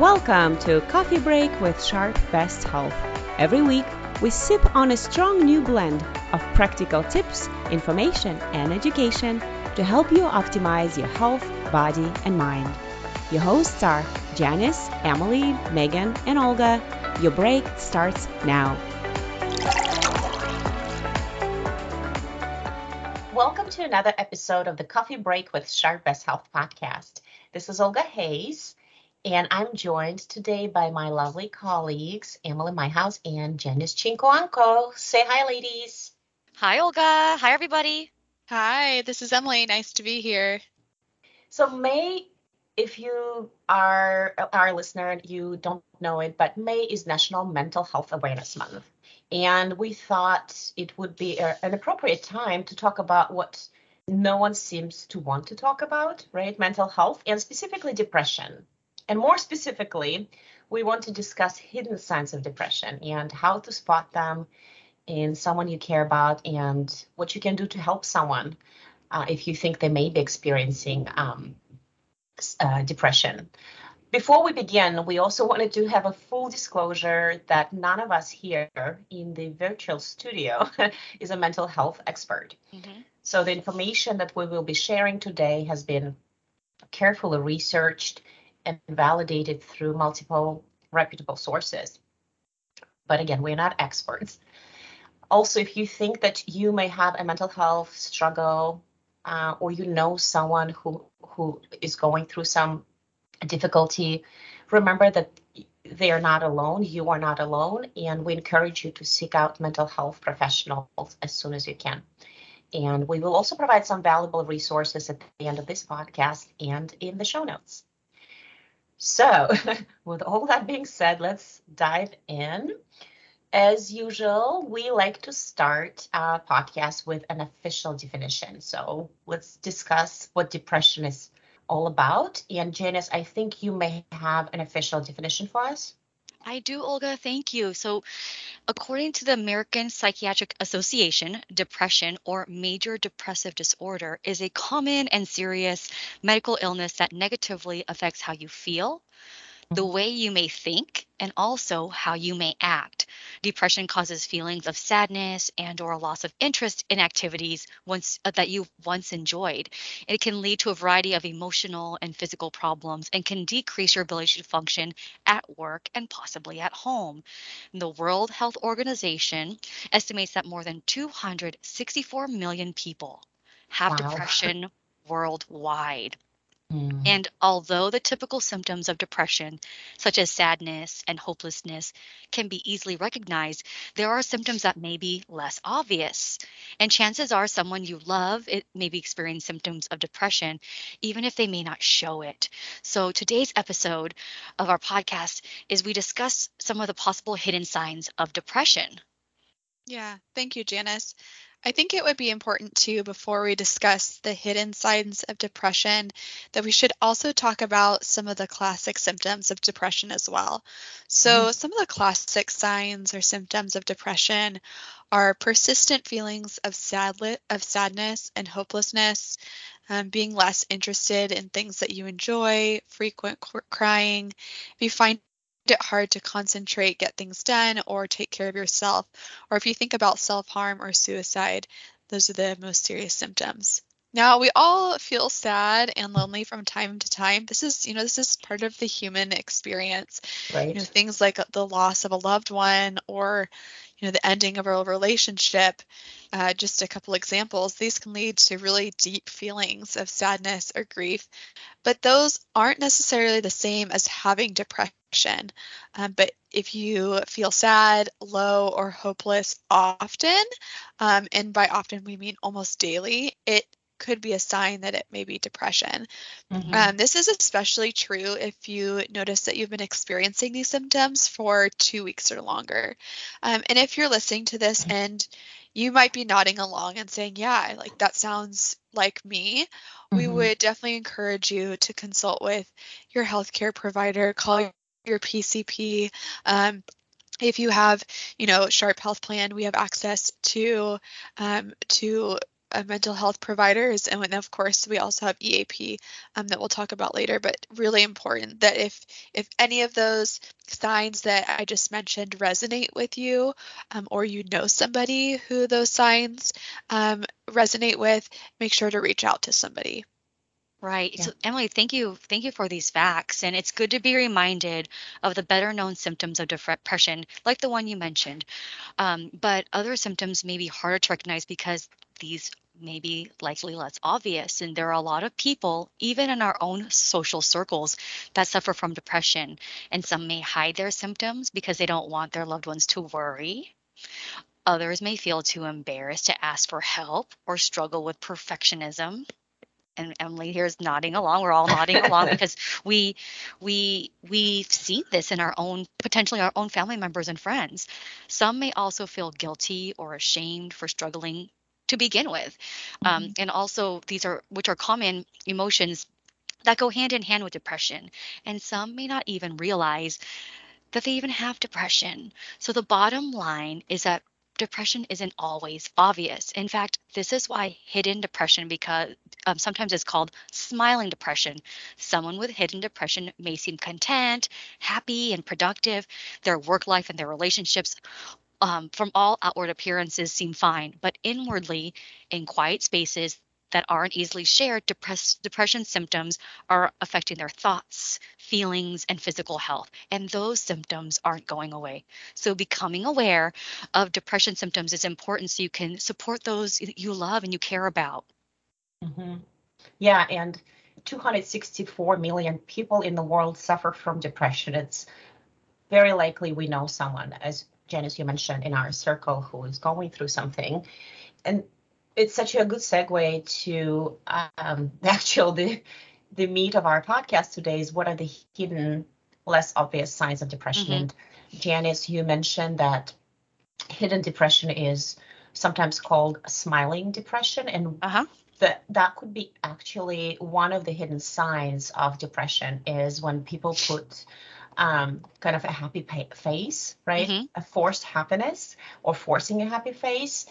Welcome to Coffee Break with Sharp Best Health. Every week, we sip on a strong new blend of practical tips, information, and education to help you optimize your health, body, and mind. Your hosts are Janice, Emily, Megan, and Olga. Your break starts now. Welcome to another episode of the Coffee Break with Sharp Best Health podcast. This is Olga Hayes and I'm joined today by my lovely colleagues, Emily Myhouse and Janice Chinkoanko. Say hi, ladies. Hi, Olga. Hi, everybody. Hi, this is Emily. Nice to be here. So, May, if you are our listener, you don't know it, but May is National Mental Health Awareness Month. And we thought it would be a, an appropriate time to talk about what no one seems to want to talk about, right? Mental health and specifically depression. And more specifically, we want to discuss hidden signs of depression and how to spot them in someone you care about and what you can do to help someone uh, if you think they may be experiencing um, uh, depression. Before we begin, we also wanted to have a full disclosure that none of us here in the virtual studio is a mental health expert. Mm-hmm. So the information that we will be sharing today has been carefully researched and validated through multiple reputable sources. But again, we're not experts. Also, if you think that you may have a mental health struggle uh, or you know someone who who is going through some difficulty, remember that they are not alone. You are not alone, and we encourage you to seek out mental health professionals as soon as you can. And we will also provide some valuable resources at the end of this podcast and in the show notes. So, with all that being said, let's dive in. As usual, we like to start our podcast with an official definition. So, let's discuss what depression is all about. And Janice, I think you may have an official definition for us. I do, Olga. Thank you. So, according to the American Psychiatric Association, depression or major depressive disorder is a common and serious medical illness that negatively affects how you feel, the way you may think and also how you may act. Depression causes feelings of sadness and or a loss of interest in activities once uh, that you once enjoyed. It can lead to a variety of emotional and physical problems and can decrease your ability to function at work and possibly at home. The World Health Organization estimates that more than 264 million people have wow. depression worldwide. Mm. And although the typical symptoms of depression, such as sadness and hopelessness, can be easily recognized, there are symptoms that may be less obvious. And chances are someone you love it may be experiencing symptoms of depression, even if they may not show it. So today's episode of our podcast is we discuss some of the possible hidden signs of depression. Yeah, thank you, Janice. I think it would be important too, before we discuss the hidden signs of depression, that we should also talk about some of the classic symptoms of depression as well. So, mm-hmm. some of the classic signs or symptoms of depression are persistent feelings of sad of sadness and hopelessness, um, being less interested in things that you enjoy, frequent crying, if you find it hard to concentrate, get things done, or take care of yourself. Or if you think about self harm or suicide, those are the most serious symptoms. Now, we all feel sad and lonely from time to time. This is, you know, this is part of the human experience. Right. You know, things like the loss of a loved one or, you know, the ending of a relationship. Uh, just a couple examples. These can lead to really deep feelings of sadness or grief, but those aren't necessarily the same as having depression. Um, but if you feel sad, low, or hopeless often, um, and by often we mean almost daily, it could be a sign that it may be depression. Mm-hmm. Um, this is especially true if you notice that you've been experiencing these symptoms for two weeks or longer. Um, and if you're listening to this and you might be nodding along and saying, Yeah, like that sounds like me, mm-hmm. we would definitely encourage you to consult with your healthcare provider, call your PCP. Um, if you have, you know, Sharp Health Plan, we have access to um, to uh, mental health providers. And of course, we also have EAP um, that we'll talk about later. But really important that if if any of those signs that I just mentioned resonate with you, um, or you know somebody who those signs um, resonate with, make sure to reach out to somebody. Right. Yeah. So Emily, thank you. Thank you for these facts. And it's good to be reminded of the better known symptoms of depression, like the one you mentioned. Um, but other symptoms may be harder to recognize because these may be likely less obvious. And there are a lot of people, even in our own social circles, that suffer from depression. And some may hide their symptoms because they don't want their loved ones to worry. Others may feel too embarrassed to ask for help or struggle with perfectionism and Emily here is nodding along. We're all nodding along because we we we've seen this in our own potentially our own family members and friends. Some may also feel guilty or ashamed for struggling to begin with, um, mm-hmm. um, and also these are which are common emotions that go hand in hand with depression. And some may not even realize that they even have depression. So the bottom line is that depression isn't always obvious. In fact, this is why hidden depression because um, sometimes it's called smiling depression. Someone with hidden depression may seem content, happy, and productive. Their work life and their relationships um, from all outward appearances seem fine, but inwardly, in quiet spaces, that aren't easily shared, depress, depression symptoms are affecting their thoughts, feelings, and physical health. And those symptoms aren't going away. So, becoming aware of depression symptoms is important so you can support those you love and you care about. Mm-hmm. Yeah, and 264 million people in the world suffer from depression. It's very likely we know someone, as Janice, you mentioned, in our circle who is going through something. And it's such a good segue to um, actual the the meat of our podcast today is what are the hidden less obvious signs of depression mm-hmm. and janice you mentioned that hidden depression is sometimes called smiling depression and uh-huh. that that could be actually one of the hidden signs of depression is when people put um, kind of a happy face, right? Mm-hmm. A forced happiness or forcing a happy face.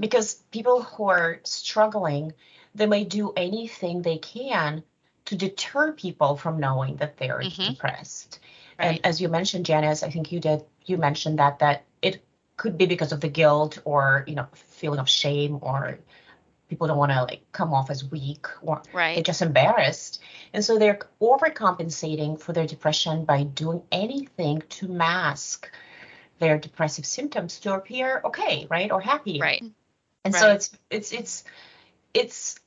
Because people who are struggling, they may do anything they can to deter people from knowing that they're mm-hmm. depressed. Right. And as you mentioned, Janice, I think you did, you mentioned that, that it could be because of the guilt or, you know, feeling of shame or people don't want to like come off as weak or right. they're just embarrassed and so they're overcompensating for their depression by doing anything to mask their depressive symptoms to appear okay right or happy right and right. so it's it's it's it's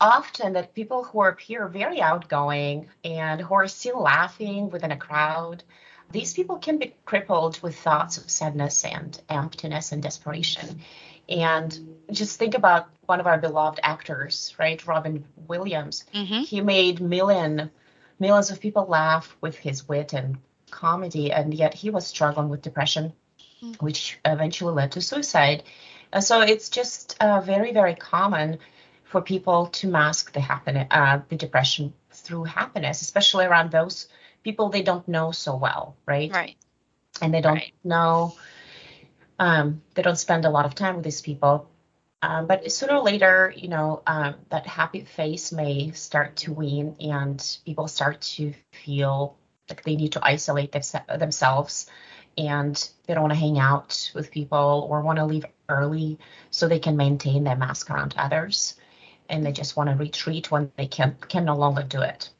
often that people who appear very outgoing and who are still laughing within a crowd these people can be crippled with thoughts of sadness and emptiness and desperation and just think about one of our beloved actors, right? Robin Williams. Mm-hmm. He made million millions of people laugh with his wit and comedy, and yet he was struggling with depression, mm-hmm. which eventually led to suicide. Uh, so it's just uh, very, very common for people to mask the happen- uh, the depression through happiness, especially around those people they don't know so well, right? Right. And they don't right. know um, they don't spend a lot of time with these people. Um, but sooner or later, you know, um, that happy face may start to wane and people start to feel like they need to isolate themselves and they don't want to hang out with people or want to leave early so they can maintain their mask around others. And they just want to retreat when they can, can no longer do it.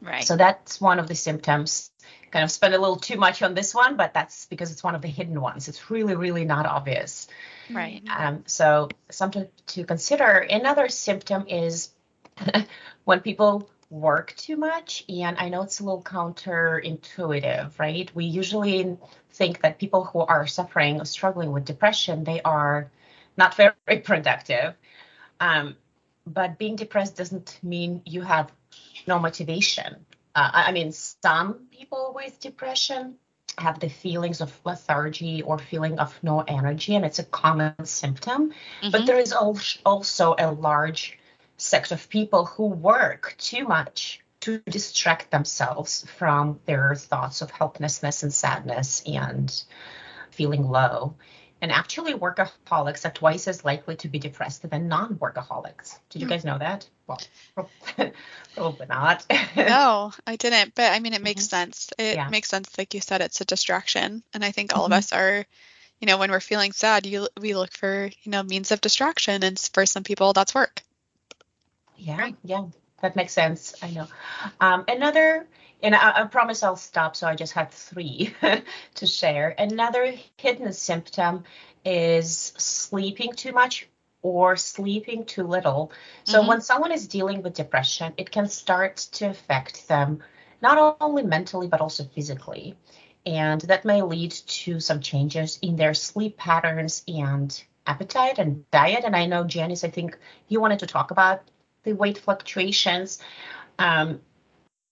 Right. So that's one of the symptoms kind of spend a little too much on this one, but that's because it's one of the hidden ones. It's really, really not obvious. Right. Um, so something to consider. Another symptom is when people work too much, and I know it's a little counterintuitive, right? We usually think that people who are suffering or struggling with depression, they are not very productive. Um, but being depressed doesn't mean you have no motivation uh, I mean, some people with depression have the feelings of lethargy or feeling of no energy, and it's a common symptom. Mm-hmm. But there is also a large sect of people who work too much to distract themselves from their thoughts of helplessness and sadness and feeling low. And actually, workaholics are twice as likely to be depressed than non workaholics. Did you Hmm. guys know that? Well, probably not. No, I didn't, but I mean, it makes Mhm. sense. It Yeah. makes sense, like you said, it's a distraction, and I think all of Mhm. us are, you know, when we're feeling sad, you we look for, you know, means of distraction, and for some people, that's work. Yeah, Right. yeah, that makes sense. I know. Um, another, and I, I promise I'll stop. So I just had three to share. Another hidden symptom is sleeping too much or sleeping too little. So Mhm. when someone is dealing with depression, it can start to affect them not only mentally but also physically. And that may lead to some changes in their sleep patterns and appetite and diet. And I know, Janice, I think you wanted to talk about the weight fluctuations. Um,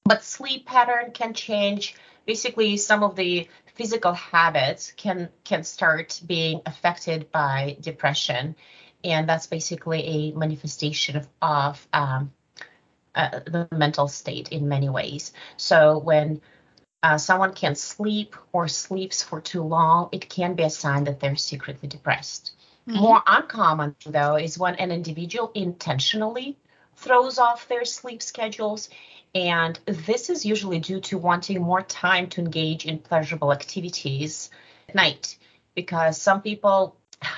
but sleep pattern can change. Basically, some of the physical habits can can start being affected by depression, and that's basically a manifestation of, of um, uh, the mental state in many ways. So when uh, someone can't sleep or sleeps for too long, it can be a sign that they're secretly depressed. Mhm. More uncommon, though, is when an individual intentionally throws off their sleep schedules. And this is usually due to wanting more time to engage in pleasurable activities at night, because some people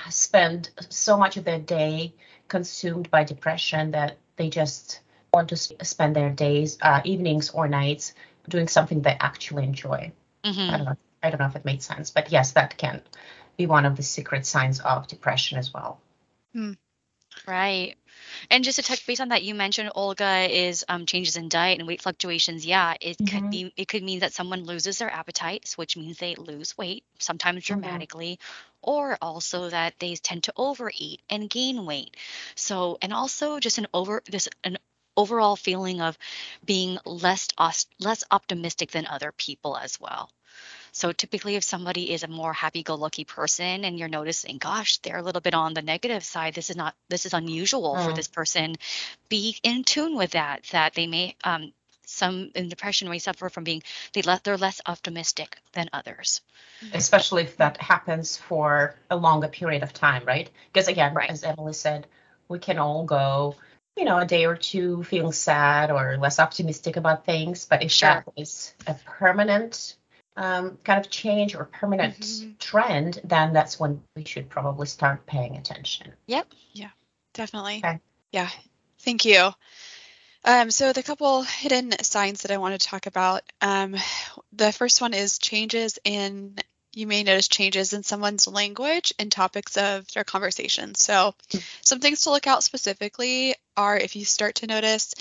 spend so much of their day consumed by depression that they just want to spend their days, uh, evenings or nights doing something they actually enjoy. I Mhm. don't know. I don't know if it made sense, but yes, that can be one of the secret signs of depression as well. Right. And just to touch base on that, you mentioned Olga is um, changes in diet and weight fluctuations. Yeah, it could Mhm. be it could mean that someone loses their appetites, which means they lose weight, sometimes dramatically, or also that they tend to overeat and gain weight. So, and also just an over this an overall feeling of being less less optimistic than other people as well. So typically, if somebody is a more happy-go-lucky person and you're noticing, gosh, they're a little bit on the negative side, this is not, this is unusual for Mm. this person, be in tune with that, that they may, um, some in depression may suffer from being, they le- they're less optimistic than others. especially if that happens for a longer period of time, right? Because again, Right. as Emily said, we can all go, you know, a day or two feeling sad or less optimistic about things. But if Sure. that is a permanent um, kind of change or permanent Mhm. trend, then that's when we should probably start paying attention. Yep. Yeah, definitely. Okay. Yeah. Thank you. Um, so the couple hidden signs that I want to talk about. Um, the first one is changes in. You may notice changes in someone's language and topics of their conversation. So, some things to look out specifically are if you start to notice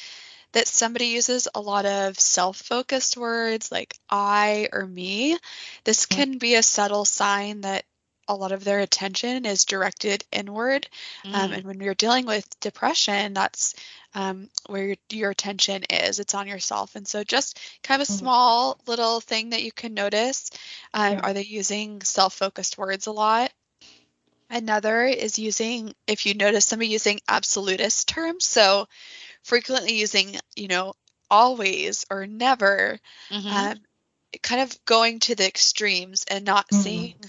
that somebody uses a lot of self-focused words like I or me. This Mm. can be a subtle sign that a lot of their attention is directed inward um, Mm, and when you're dealing with depression, that's um, where your, your attention is. It's on yourself. And so, just kind of a Mhm. small little thing that you can notice um, Yeah. are they using self focused words a lot? Another is using, if you notice somebody using absolutist terms, so frequently using, you know, always or never, mhm. um, kind of going to the extremes and not Mhm. seeing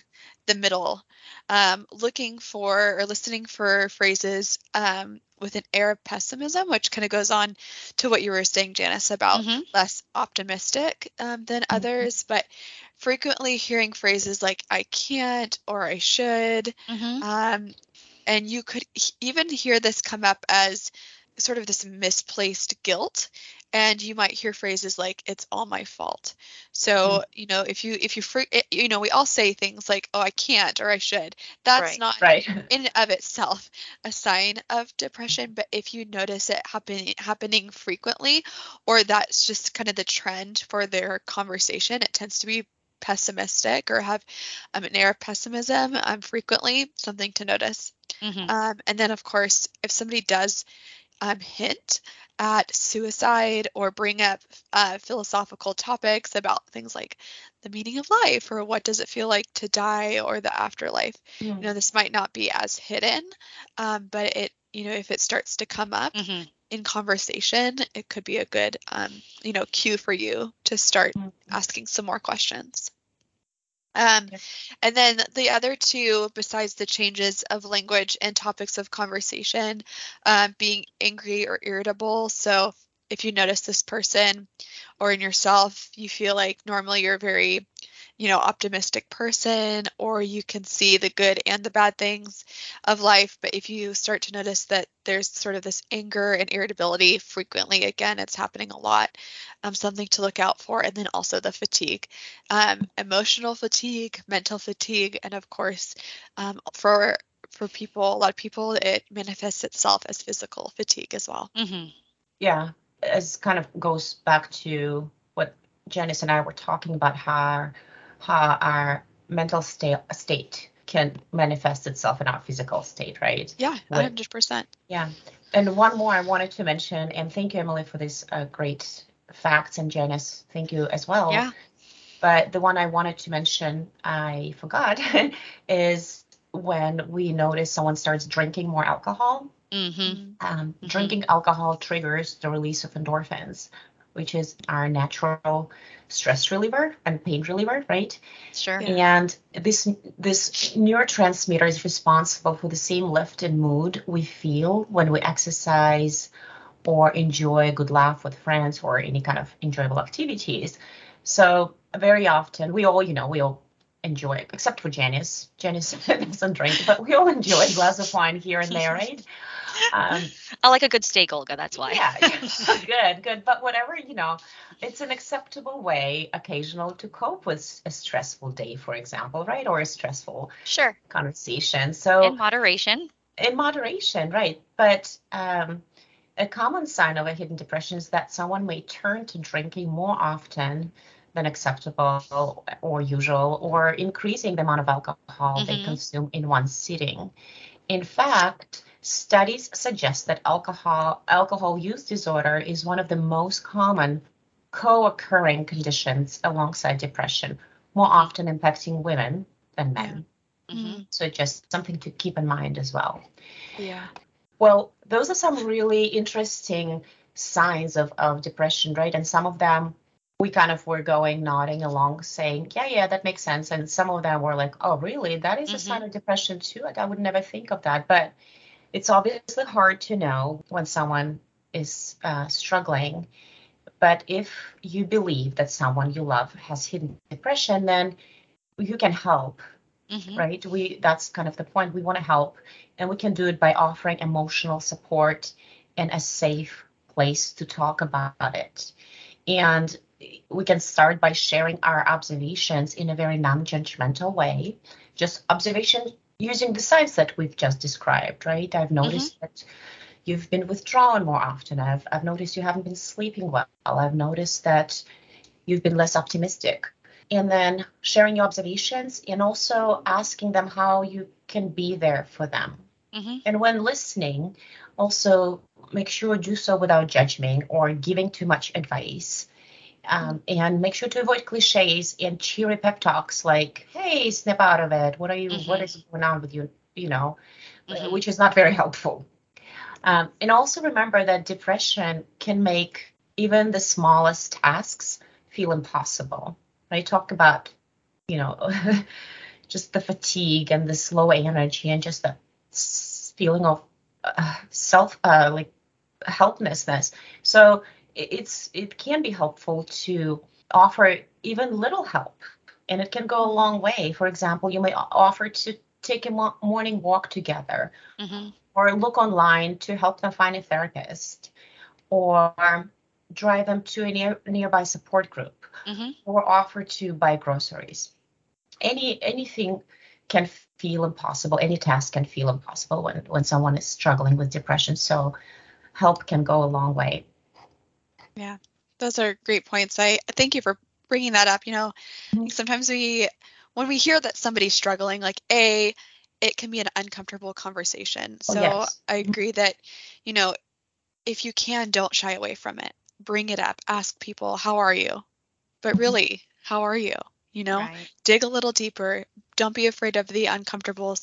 the middle, um, looking for or listening for phrases um, with an air of pessimism, which kind of goes on to what you were saying, Janice, about Mhm. less optimistic um, than Mhm. others, but frequently hearing phrases like I can't or I should. Mhm. Um, and you could even hear this come up as sort of this misplaced guilt and you might hear phrases like it's all my fault so you know if you if you fre- it- you know we all say things like oh i can't or i should that's Right. not Right. in and of itself a sign of depression but if you notice it happening happening frequently or that's just kind of the trend for their conversation it tends to be pessimistic or have um, an air of pessimism um, frequently something to notice Mhm. um, and then of course if somebody does um, hint at suicide or bring up uh, philosophical topics about things like the meaning of life or what does it feel like to die or the afterlife you know this might not be as hidden um, but it you know if it starts to come up Mhm. in conversation it could be a good um, you know cue for you to start Mhm. asking some more questions Um, and then the other two, besides the changes of language and topics of conversation, um, being angry or irritable. So if you notice this person or in yourself, you feel like normally you're very you know, optimistic person, or you can see the good and the bad things of life. But if you start to notice that there's sort of this anger and irritability frequently, again, it's happening a lot, um, something to look out for. And then also the fatigue, um, emotional fatigue, mental fatigue, and of course, um, for for people, a lot of people, it manifests itself as physical fatigue as well. Mm-hmm. Yeah, as kind of goes back to what Janice and I were talking about how how our mental state state can manifest itself in our physical state, right? Yeah, hundred percent. Yeah, and one more I wanted to mention, and thank you, Emily, for these uh, great facts, and Janice, thank you as well. Yeah. But the one I wanted to mention, I forgot, is when we notice someone starts drinking more alcohol. Mm-hmm. Um, mm-hmm. Drinking alcohol triggers the release of endorphins, which is our natural stress reliever and pain reliever, right? Sure. And this this neurotransmitter is responsible for the same lift in mood we feel when we exercise or enjoy a good laugh with friends or any kind of enjoyable activities. So very often we all, you know, we all enjoy, except for Janice. Janice doesn't drink, but we all enjoy a glass of wine here and there, right? Um, I like a good steak, Olga. That's why. Yeah, good, good. But whatever, you know, it's an acceptable way, occasional, to cope with a stressful day, for example, right, or a stressful sure conversation. So in moderation. In moderation, right? But um, a common sign of a hidden depression is that someone may turn to drinking more often than acceptable or usual, or increasing the amount of alcohol mm-hmm. they consume in one sitting. In fact, studies suggest that alcohol alcohol use disorder is one of the most common co-occurring conditions alongside depression, more often impacting women than men. Mm-hmm. So just something to keep in mind as well. Yeah. Well, those are some really interesting signs of, of depression, right? And some of them we kind of were going nodding along saying yeah yeah that makes sense and some of them were like oh really that is mm-hmm. a sign of depression too like i would never think of that but it's obviously hard to know when someone is uh, struggling but if you believe that someone you love has hidden depression then you can help mm-hmm. right? We that's kind of the point. We want to help and we can do it by offering emotional support and a safe place to talk about it. And we can start by sharing our observations in a very non-judgmental way. Just observation using the signs that we've just described right? I've noticed mm-hmm. that you've been withdrawn more often. I've, I've noticed you haven't been sleeping well. I've noticed that you've been less optimistic. And then sharing your observations and also asking them how you can be there for them. Mm-hmm. and when listening also make sure to do so without judging or giving too much advice um, and make sure to avoid cliches and cheery pep talks like, "Hey, snap out of it. What are you? Mm-hmm. What is going on with you?" You know, mm-hmm. which is not very helpful. Um, and also remember that depression can make even the smallest tasks feel impossible. I talk about, you know, just the fatigue and the slow energy and just the feeling of uh, self, uh, like helplessness. So it's it can be helpful to offer even little help. And it can go a long way. For example you may offer to take a morning walk together. Mm-hmm. or look online to help them find a therapist. Or drive them to a near, nearby support group. Mm-hmm. or offer to buy groceries. Any anything can feel impossible. Any task can feel impossible when when someone is struggling with depression. So help can go a long way yeah, those are great points. I thank you for bringing that up. You know, mm-hmm. sometimes we, when we hear that somebody's struggling, like a, it can be an uncomfortable conversation. Oh, so oh, yes. I mm-hmm. agree that, you know, if you can, don't shy away from it. Bring it up. Ask people, how are you? But mm-hmm. really, how are you? You know, right. dig a little deeper. Don't be afraid of the uncomfortable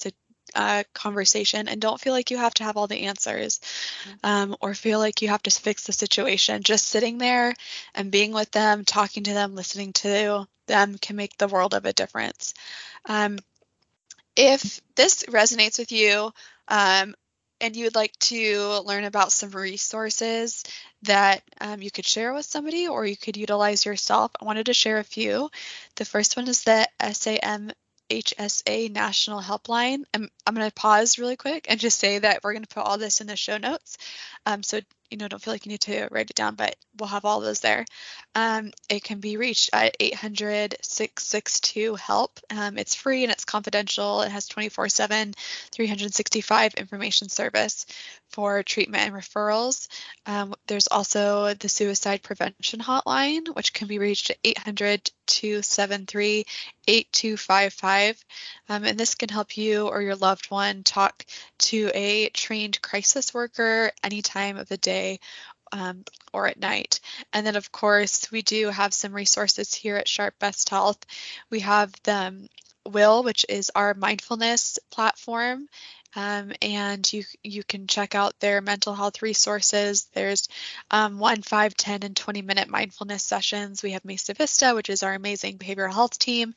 uh, conversation and don't feel like you have to have all the answers um, or feel like you have to fix the situation. Just sitting there and being with them, talking to them, listening to them can make the world of a difference. Um, if this resonates with you, um, and you would like to learn about some resources that um, you could share with somebody or you could utilize yourself, I wanted to share a few. The first one is the SAM HSA National Helpline. I'm, I'm going to pause really quick and just say that we're going to put all this in the show notes. Um, so you know, don't feel like you need to write it down, but we'll have all those there. Um, it can be reached at 800 662 HELP. Um, it's free and it's confidential. It has 24 7, 365 information service for treatment and referrals. Um, there's also the suicide prevention hotline, which can be reached at 800 273 8255. Um, and this can help you or your loved one talk to a trained crisis worker any time of the day um, or at night. And then, of course, we do have some resources here at Sharp Best Health. We have the Whil, which is our mindfulness platform. Um, and you you can check out their mental health resources. There's um, one, five, 10, and 20 minute mindfulness sessions. We have Mesa Vista, which is our amazing behavioral health team,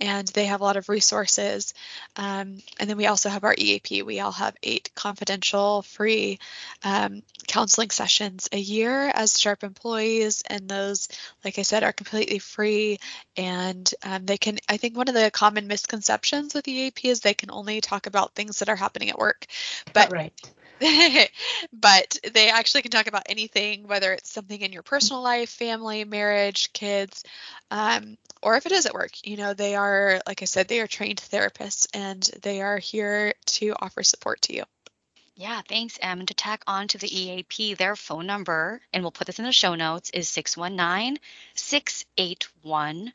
and they have a lot of resources. Um, and then we also have our EAP. We all have eight confidential, free um, counseling sessions a year as Sharp employees, and those, like I said, are completely free. And um, they can. I think one of the common misconceptions with EAP is they can only talk about things that are happening happening at work. But right. but they actually can talk about anything, whether it's something in your personal life, family, marriage, kids, um, or if it is at work. You know, they are, like I said, they are trained therapists and they are here to offer support to you. Yeah, thanks, Em. And to tack on to the EAP, their phone number, and we'll put this in the show notes, is 619 681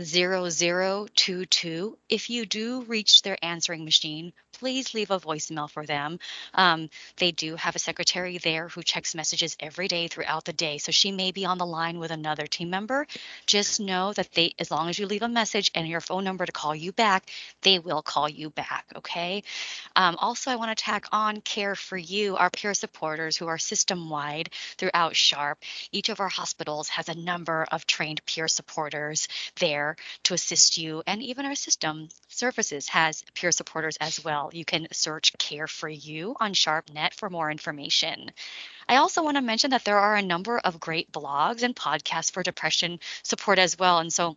0022. If you do reach their answering machine, please leave a voicemail for them. Um, they do have a secretary there who checks messages every day throughout the day. So she may be on the line with another team member. Just know that they, as long as you leave a message and your phone number to call you back, they will call you back. Okay. Um, also, I want to tack on Care for You, our peer supporters who are system wide throughout SHARP. Each of our hospitals has a number of trained peer supporters there to assist you, and even our system services has peer supporters as well. You can search Care for You on SharpNet for more information. I also want to mention that there are a number of great blogs and podcasts for depression support as well. And so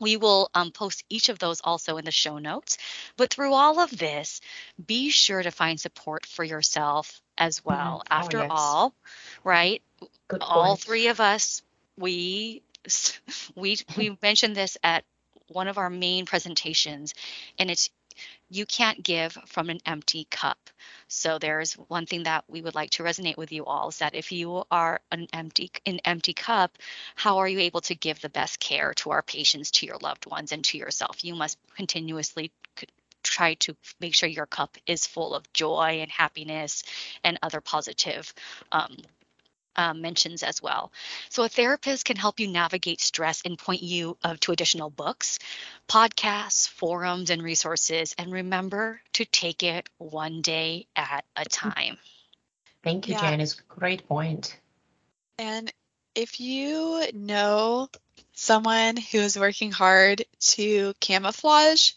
we will um, post each of those also in the show notes. But through all of this, be sure to find support for yourself as mm-hmm. well. Mm-hmm. After oh, yes. all, right? All three of us, we we we mentioned this at one of our main presentations, and it's you can't give from an empty cup. So there's one thing that we would like to resonate with you all is that if you are an empty an empty cup, how are you able to give the best care to our patients, to your loved ones, and to yourself? You must continuously try to make sure your cup is full of joy and happiness and other positive um, um, mentions as well. So a therapist can help you navigate stress and point you uh, to additional books, podcasts, forums, and resources. And remember to take it one day at a time. Thank you, yeah. Janice. Great point. And if you know someone who is working hard to camouflage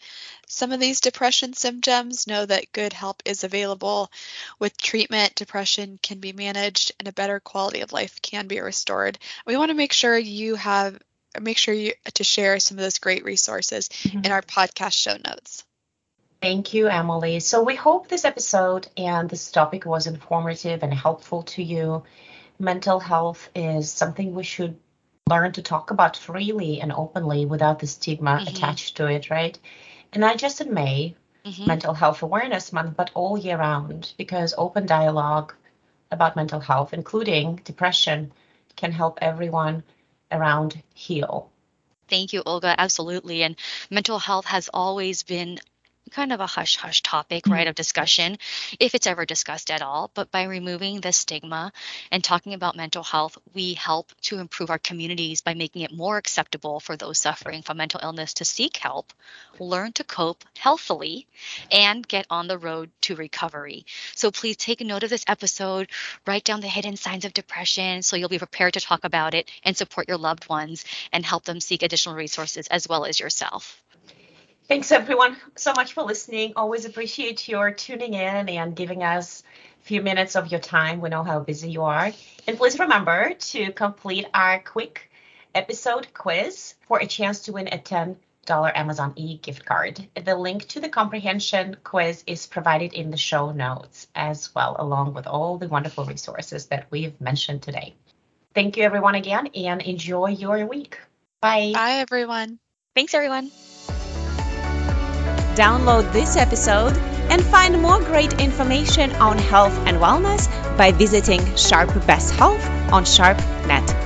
some of these depression symptoms, know that good help is available. With treatment, depression can be managed and a better quality of life can be restored. We want to make sure you have make sure you to share some of those great resources mm-hmm. in our podcast show notes. Thank you, Emily. So we hope this episode and this topic was informative and helpful to you. Mental health is something we should learn to talk about freely and openly without the stigma mm-hmm. attached to it, right? And not just in May, mm-hmm. Mental Health Awareness Month, but all year round, because open dialogue about mental health, including depression, can help everyone around heal. Thank you, Olga. Absolutely. And mental health has always been kind of a hush hush topic, mm-hmm. right, of discussion, if it's ever discussed at all. But by removing the stigma and talking about mental health, we help to improve our communities by making it more acceptable for those suffering from mental illness to seek help, learn to cope healthily, and get on the road to recovery. So please take note of this episode, write down the hidden signs of depression so you'll be prepared to talk about it and support your loved ones and help them seek additional resources as well as yourself. Thanks everyone so much for listening. Always appreciate your tuning in and giving us a few minutes of your time. We know how busy you are. And please remember to complete our quick episode quiz for a chance to win a $10 Amazon e gift card. The link to the comprehension quiz is provided in the show notes as well, along with all the wonderful resources that we've mentioned today. Thank you everyone again and enjoy your week. Bye. Bye everyone. Thanks everyone. Download this episode and find more great information on health and wellness by visiting Sharp Best Health on SharpNet.